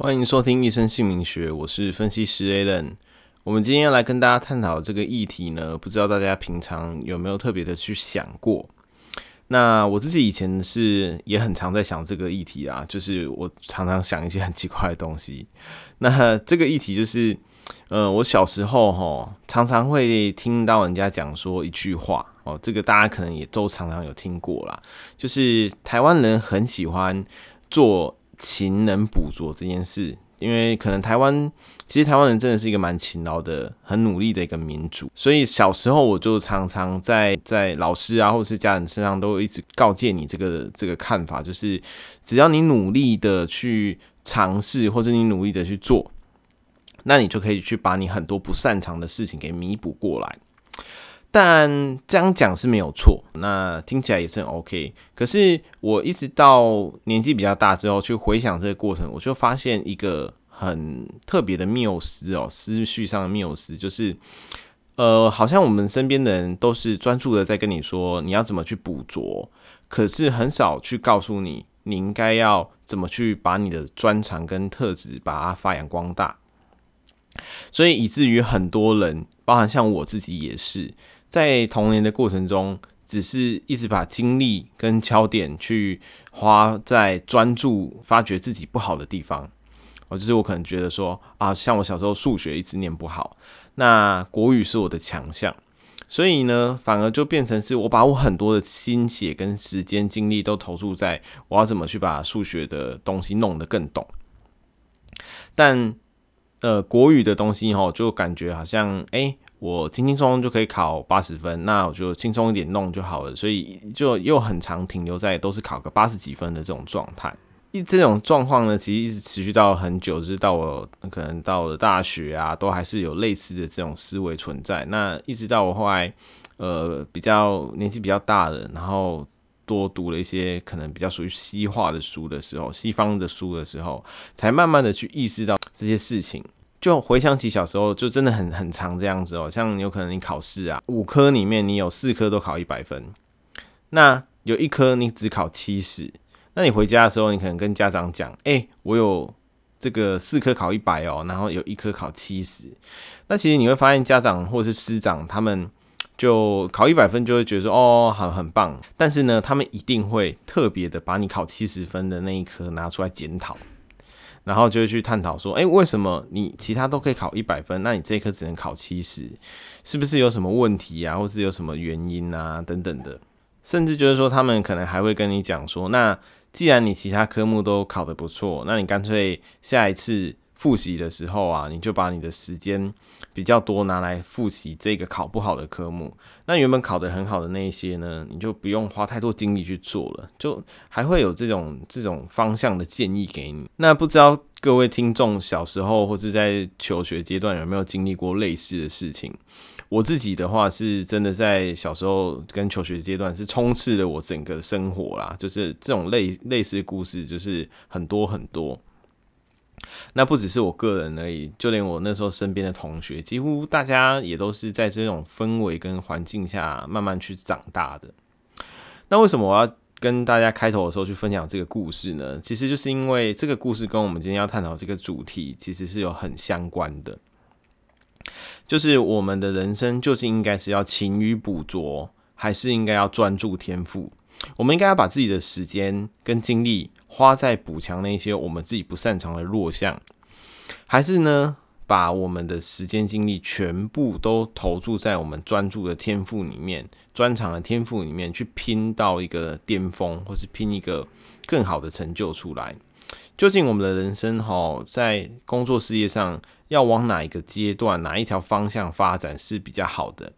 欢迎收听一生姓名学，我是分析师 Alan。我们今天要来跟大家探讨这个议题呢，不知道大家平常有没有特别的去想过？那我自己以前是也很常在想这个议题啊，就是我常常想一些很奇怪的东西。那这个议题就是，呃，我小时候齁，常常会听到人家讲说一句话哦，这个大家可能也都常常有听过啦，就是台湾人很喜欢做。勤能补拙这件事，因为可能台湾其实台湾人真的是一个蛮勤劳的、很努力的一个民族，所以小时候我就常常在在老师啊或是家人身上都一直告诫你这个这个看法，就是只要你努力的去尝试，或者你努力的去做，那你就可以去把你很多不擅长的事情给弥补过来。但这样讲是没有错，那听起来也是很 OK。可是我一直到年纪比较大之后，去回想这个过程，我就发现一个很特别的谬思哦，思绪上的谬思，就是呃，好像我们身边的人都是专注的在跟你说你要怎么去捕捉，可是很少去告诉你你应该要怎么去把你的专长跟特质把它发扬光大。所以以至于很多人，包含像我自己也是。在童年的过程中，只是一直把精力跟焦点去花在专注发掘自己不好的地方。哦，就是我可能觉得说啊，像我小时候数学一直念不好，那国语是我的强项，所以呢，反而就变成是我把我很多的心血跟时间精力都投注在我要怎么去把数学的东西弄得更懂。但呃，国语的东西齁，就感觉好像哎。我轻轻松松就可以考八十分，那我就轻松一点弄就好了，所以就又很常停留在都是考个八十几分的这种状态。一这种状况呢，其实一直持续到很久，就是到我可能到了大学啊，都还是有类似的这种思维存在。那一直到我后来呃比较年纪比较大的，然后多读了一些可能比较属于西化的书的时候，西方的书的时候，才慢慢的去意识到这些事情。就回想起小时候，就真的很很长这样子哦。像有可能你考试啊，五科里面你有四科都考一百分，那有一科你只考七十，那你回家的时候，你可能跟家长讲，哎、我有这个四科考一百哦，然后有一科考七十。那其实你会发现，家长或者是师长他们就考一百分就会觉得说，哦，很很棒。但是呢，他们一定会特别的把你考七十分的那一科拿出来检讨。然后就会去探讨说，诶，为什么你其他都可以考一百分，那你这一科只能考七十，是不是有什么问题啊，或是有什么原因啊，等等的。甚至就是说，他们可能还会跟你讲说，那既然你其他科目都考得不错，那你干脆下一次复习的时候啊，你就把你的时间比较多拿来复习这个考不好的科目。那原本考得很好的那一些呢，你就不用花太多精力去做了，就还会有这种这种方向的建议给你。那不知道各位听众小时候或是在求学阶段有没有经历过类似的事情？我自己的话是真的在小时候跟求学阶段是充斥了我整个生活啦，就是这种类类似的故事就是很多很多。那不只是我个人而已，就连我那时候身边的同学，几乎大家也都是在这种氛围跟环境下慢慢去长大的。那为什么我要跟大家开头的时候去分享这个故事呢？其实就是因为这个故事跟我们今天要探讨这个主题其实是有很相关的，就是我们的人生究竟应该是要勤于捕捉，还是应该要专注天赋？我们应该要把自己的时间跟精力花在补强那些我们自己不擅长的弱项，还是呢，把我们的时间精力全部都投注在我们专注的天赋里面、专长的天赋里面去拼到一个巅峰，或是拼一个更好的成就出来？究竟我们的人生哈，在工作事业上要往哪一个阶段、哪一条方向发展是比较好的？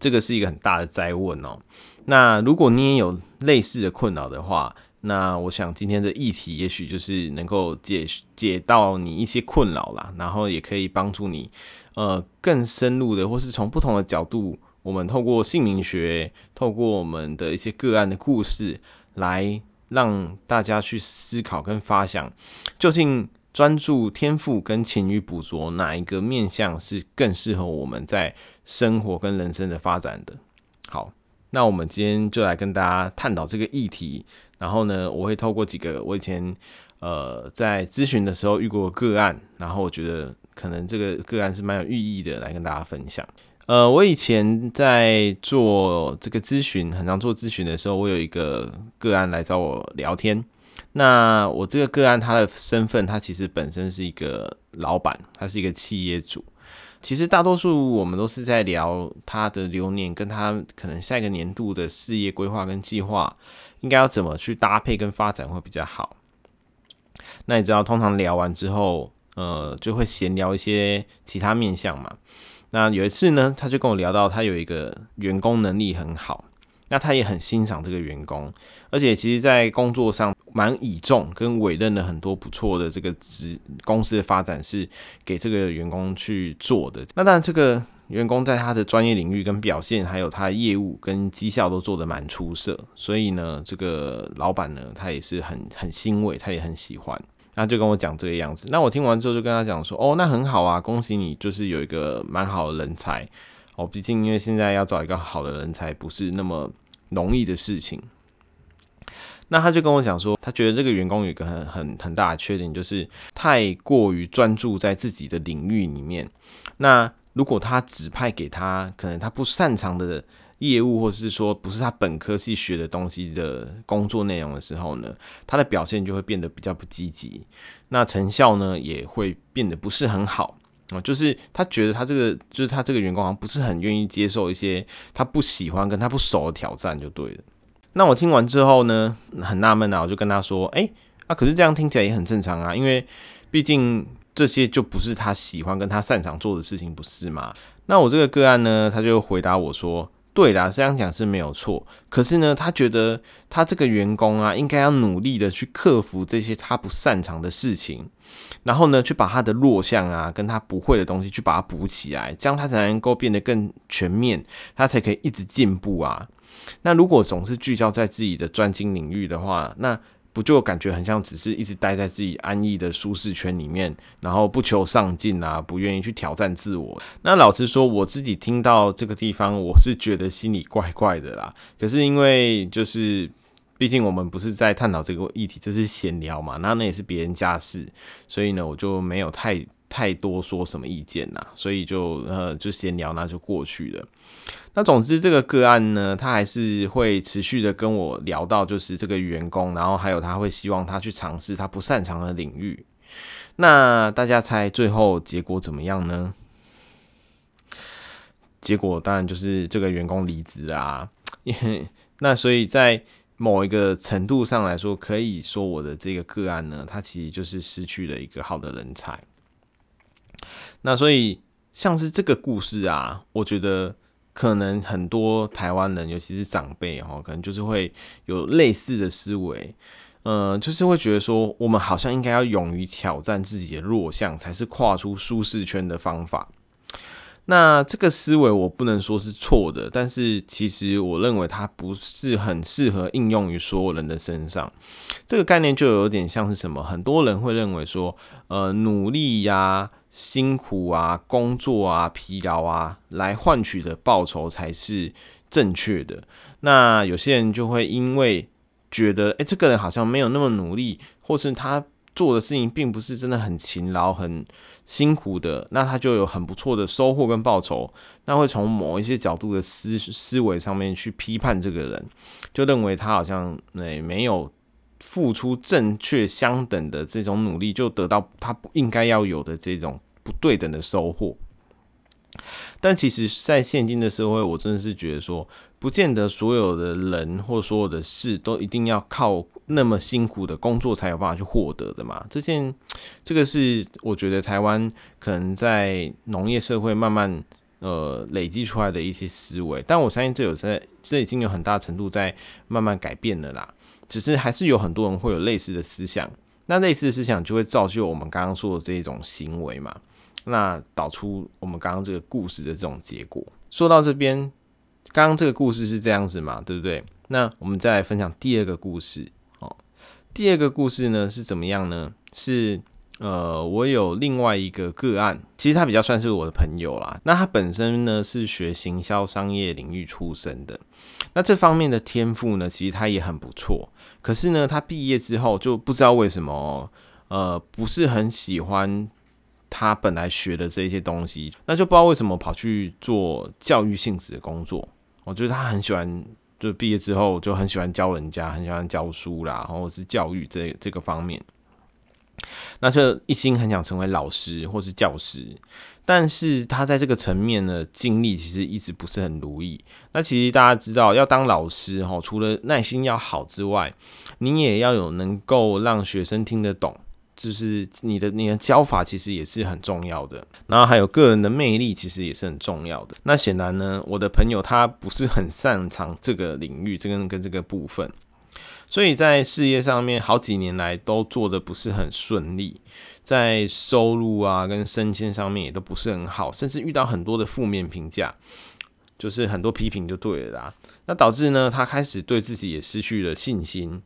这个是一个很大的哉问哦。那如果你也有类似的困扰的话，那我想今天的议题也许就是能够解解到你一些困扰啦，然后也可以帮助你，呃，更深入的，或是从不同的角度，我们透过姓名学，透过我们的一些个案的故事，来让大家去思考跟发想，究竟专注天赋跟勤于捕捉哪一个面向是更适合我们在生活跟人生的发展的。好。那我们今天就来跟大家探讨这个议题，然后呢，我会透过几个我以前呃在咨询的时候遇过个案，然后我觉得可能这个个案是蛮有寓意的，来跟大家分享。呃，我以前在做这个咨询，很常做咨询的时候，我有一个个案来找我聊天。那我这个个案他的身份，他其实本身是一个老板，他是一个企业主。其实大多数我们都是在聊他的流年，跟他可能下一个年度的事业规划跟计划，应该要怎么去搭配跟发展会比较好。那你知道，通常聊完之后，呃，就会闲聊一些其他面向嘛。那有一次呢，他就跟我聊到，他有一个员工能力很好。那他也很欣赏这个员工，而且其实，在工作上蛮倚重跟委任了很多不错的这个职公司的发展是给这个员工去做的。那当然，这个员工在他的专业领域跟表现，还有他业务跟绩效都做得蛮出色，所以呢，这个老板呢，他也是很很欣慰，他也很喜欢。那就跟我讲这个样子。那我听完之后就跟他讲说：“哦，那很好啊，恭喜你，就是有一个蛮好的人才。”哦，毕竟因为现在要找一个好的人才不是那么容易的事情。那他就跟我讲说，他觉得这个员工有一个很很很大的缺点，就是太过于专注在自己的领域里面。那如果他指派给他可能他不擅长的业务，或是说不是他本科系学的东西的工作内容的时候呢，他的表现就会变得比较不积极，那成效呢也会变得不是很好。啊，就是他觉得他这个，就是他这个员工好像不是很愿意接受一些他不喜欢跟他不熟的挑战，就对了。那我听完之后呢，很纳闷啊，我就跟他说，哎，啊，可是这样听起来也很正常啊，因为毕竟这些就不是他喜欢跟他擅长做的事情，不是吗？那我这个个案呢，他就回答我说。对啦，这样讲是没有错。可是呢，他觉得他这个员工啊，应该要努力的去克服这些他不擅长的事情，然后呢，去把他的弱项啊，跟他不会的东西去把它补起来，这样他才能够变得更全面，他才可以一直进步啊。那如果总是聚焦在自己的专精领域的话，那不就感觉很像只是一直待在自己安逸的舒适圈里面，然后不求上进啊，不愿意去挑战自我。那老实说，我自己听到这个地方，我是觉得心里怪怪的啦。可是因为就是，毕竟我们不是在探讨这个议题，这是闲聊嘛，那那也是别人家事，所以呢，我就没有太太多说什么意见呐，所以就呃就闲聊，那就过去了。那总之，这个个案呢，他还是会持续的跟我聊到，就是这个员工，然后还有他会希望他去尝试他不擅长的领域。那大家猜最后结果怎么样呢？结果当然就是这个员工离职啊。那所以在某一个程度上来说，可以说我的这个个案呢，他其实就是失去了一个好的人才。那所以像是这个故事啊，我觉得。可能很多台湾人，尤其是长辈哈，可能就是会有类似的思维，嗯，就是会觉得说，我们好像应该要勇于挑战自己的弱项，才是跨出舒适圈的方法。那这个思维我不能说是错的，但是其实我认为它不是很适合应用于所有人的身上。这个概念就有点像是什么？很多人会认为说，呃，努力呀。辛苦啊，工作啊，疲劳啊，来换取的报酬才是正确的。那有些人就会因为觉得，诶，这个人好像没有那么努力，或是他做的事情并不是真的很勤劳、很辛苦的，那他就有很不错的收获跟报酬。那会从某一些角度的思思维上面去批判这个人，就认为他好像没没有。付出正确相等的这种努力，就得到他不应该要有的这种不对等的收获。但其实，在现今的社会，我真的是觉得说，不见得所有的人或所有的事都一定要靠那么辛苦的工作才有办法去获得的嘛。这件，这个是我觉得台湾可能在农业社会慢慢呃累积出来的一些思维。但我相信，这有在，这已经有很大程度在慢慢改变了啦。只是还是有很多人会有类似的思想，那类似的思想就会造就我们刚刚说的这一种行为嘛，那导出我们刚刚这个故事的这种结果。说到这边，刚刚这个故事是这样子嘛，对不对？那我们再来分享第二个故事。哦，第二个故事呢是怎么样呢？是。呃，我有另外一个个案，其实他比较算是我的朋友啦。那他本身呢是学行销商业领域出身的，那这方面的天赋呢，其实他也很不错。可是呢，他毕业之后就不知道为什么，呃，不是很喜欢他本来学的这些东西，那就不知道为什么跑去做教育性质的工作。我觉得他很喜欢，就毕业之后就很喜欢教人家，很喜欢教书啦，或者是教育这这个方面。那就一心很想成为老师或是教师，但是他在这个层面呢，经历其实一直不是很如意。那其实大家知道，要当老师哈，除了耐心要好之外，你也要有能够让学生听得懂，就是你的你的教法其实也是很重要的。然后还有个人的魅力，其实也是很重要的。那显然呢，我的朋友他不是很擅长这个领域，这个跟这个部分。所以在事业上面，好几年来都做得不是很顺利，在收入啊跟升迁上面也都不是很好，甚至遇到很多的负面评价，就是很多批评就对了啦。那导致呢，他开始对自己也失去了信心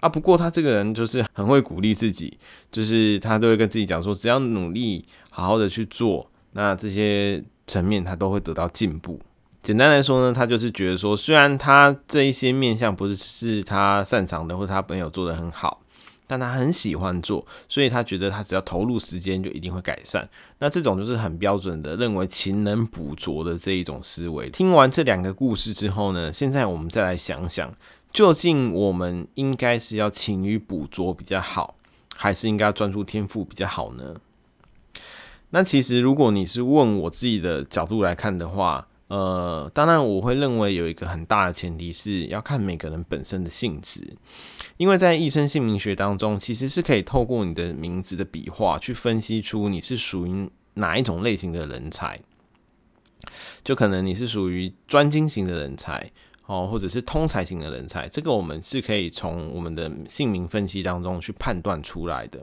啊。不过他这个人就是很会鼓励自己，就是他都会跟自己讲说，只要努力好好的去做，那这些层面他都会得到进步。简单来说呢，他就是觉得说，虽然他这一些面相不是是他擅长的，或者他朋友做得很好，但他很喜欢做，所以他觉得他只要投入时间就一定会改善。那这种就是很标准的认为勤能补拙的这一种思维。听完这两个故事之后呢，现在我们再来想想，究竟我们应该是要勤于捕捉比较好，还是应该专注天赋比较好呢？那其实如果你是问我自己的角度来看的话，呃，当然，我会认为有一个很大的前提是要看每个人本身的性质，因为在一生姓名学当中，其实是可以透过你的名字的笔画去分析出你是属于哪一种类型的人才，就可能你是属于专精型的人才哦，或者是通才型的人才，这个我们是可以从我们的姓名分析当中去判断出来的。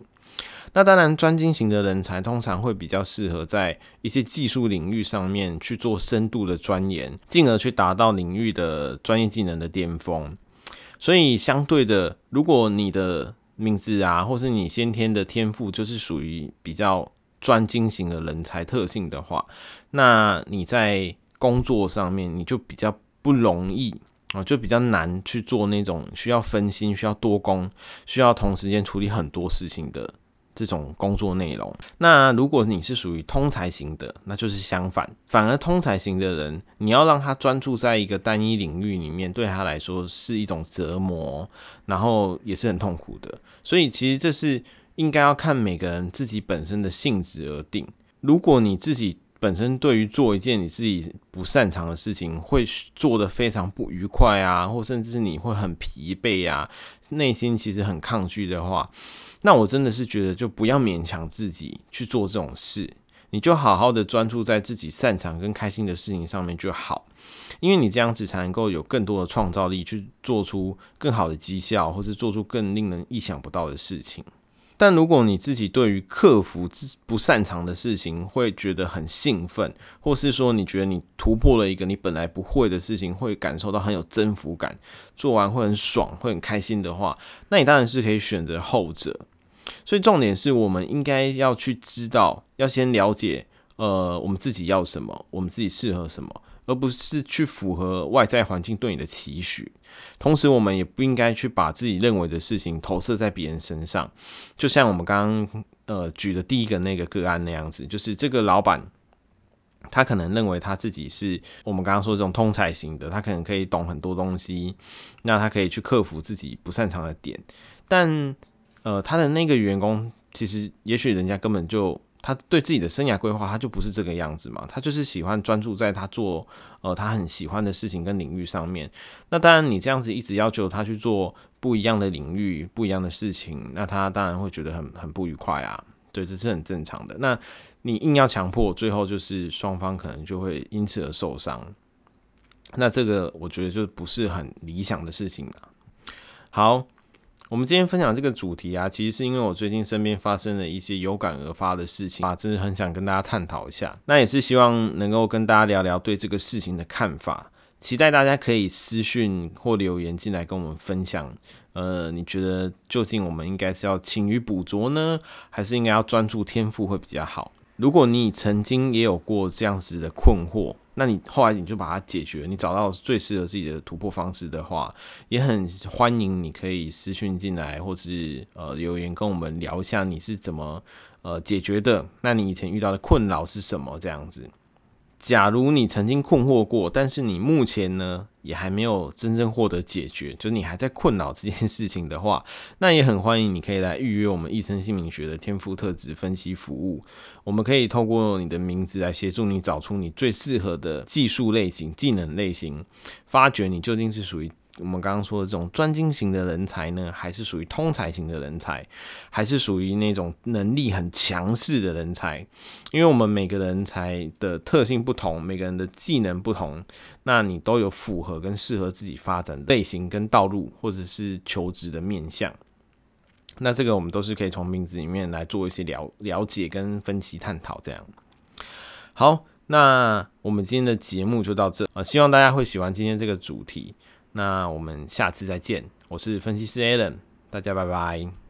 那当然，专精型的人才通常会比较适合在一些技术领域上面去做深度的钻研，进而去达到领域的专业技能的巅峰。所以，相对的，如果你的名字啊，或是你先天的天赋就是属于比较专精型的人才特性的话，那你在工作上面你就比较不容易啊，就比较难去做那种需要分心、需要多工、需要同时间处理很多事情的。这种工作内容，那如果你是属于通才型的，那就是相反，反而通才型的人，你要让他专注在一个单一领域里面，对他来说是一种折磨，然后也是很痛苦的。所以其实这是应该要看每个人自己本身的性质而定。如果你自己本身对于做一件你自己不擅长的事情，会做得非常不愉快啊，或甚至是你会很疲惫啊，内心其实很抗拒的话。那我真的是觉得，就不要勉强自己去做这种事，你就好好的专注在自己擅长跟开心的事情上面就好，因为你这样子才能够有更多的创造力去做出更好的绩效，或是做出更令人意想不到的事情。但如果你自己对于克服不擅长的事情会觉得很兴奋，或是说你觉得你突破了一个你本来不会的事情，会感受到很有征服感，做完会很爽，会很开心的话，那你当然是可以选择后者。所以重点是我们应该要去知道，要先了解，呃，我们自己要什么，我们自己适合什么，而不是去符合外在环境对你的期许。同时，我们也不应该去把自己认为的事情投射在别人身上。就像我们刚刚呃举的第一个那个个案那样子，就是这个老板，他可能认为他自己是我们刚刚说这种通才型的，他可能可以懂很多东西，那他可以去克服自己不擅长的点，但。呃，他的那个员工其实，也许人家根本就他对自己的生涯规划，他就不是这个样子嘛。他就是喜欢专注在他做呃他很喜欢的事情跟领域上面。那当然，你这样子一直要求他去做不一样的领域、不一样的事情，那他当然会觉得很很不愉快啊。对，这是很正常的。那你硬要强迫，最后就是双方可能就会因此而受伤。那这个我觉得就不是很理想的事情了。好。我们今天分享这个主题啊，其实是因为我最近身边发生了一些有感而发的事情啊，真的很想跟大家探讨一下。那也是希望能够跟大家聊聊对这个事情的看法，期待大家可以私讯或留言进来跟我们分享。呃，你觉得究竟我们应该是要勤于补拙呢，还是应该要专注天赋会比较好？如果你曾经也有过这样子的困惑，那你后来你就把它解决，你找到最适合自己的突破方式的话，也很欢迎你可以私讯进来，或是呃留言跟我们聊一下你是怎么呃解决的。那你以前遇到的困扰是什么？这样子。假如你曾经困惑过，但是你目前呢也还没有真正获得解决，就你还在困扰这件事情的话，那也很欢迎你可以来预约我们一生姓名学的天赋特质分析服务。我们可以透过你的名字来协助你找出你最适合的技术类型、技能类型，发掘你究竟是属于。我们刚刚说的这种专精型的人才呢，还是属于通才型的人才，还是属于那种能力很强势的人才？因为我们每个人才的特性不同，每个人的技能不同，那你都有符合跟适合自己发展类型跟道路，或者是求职的面向。那这个我们都是可以从名字里面来做一些了了解跟分析探讨。这样，好，那我们今天的节目就到这啊，希望大家会喜欢今天这个主题。那我们下次再见，我是分析师 Alan，大家拜拜。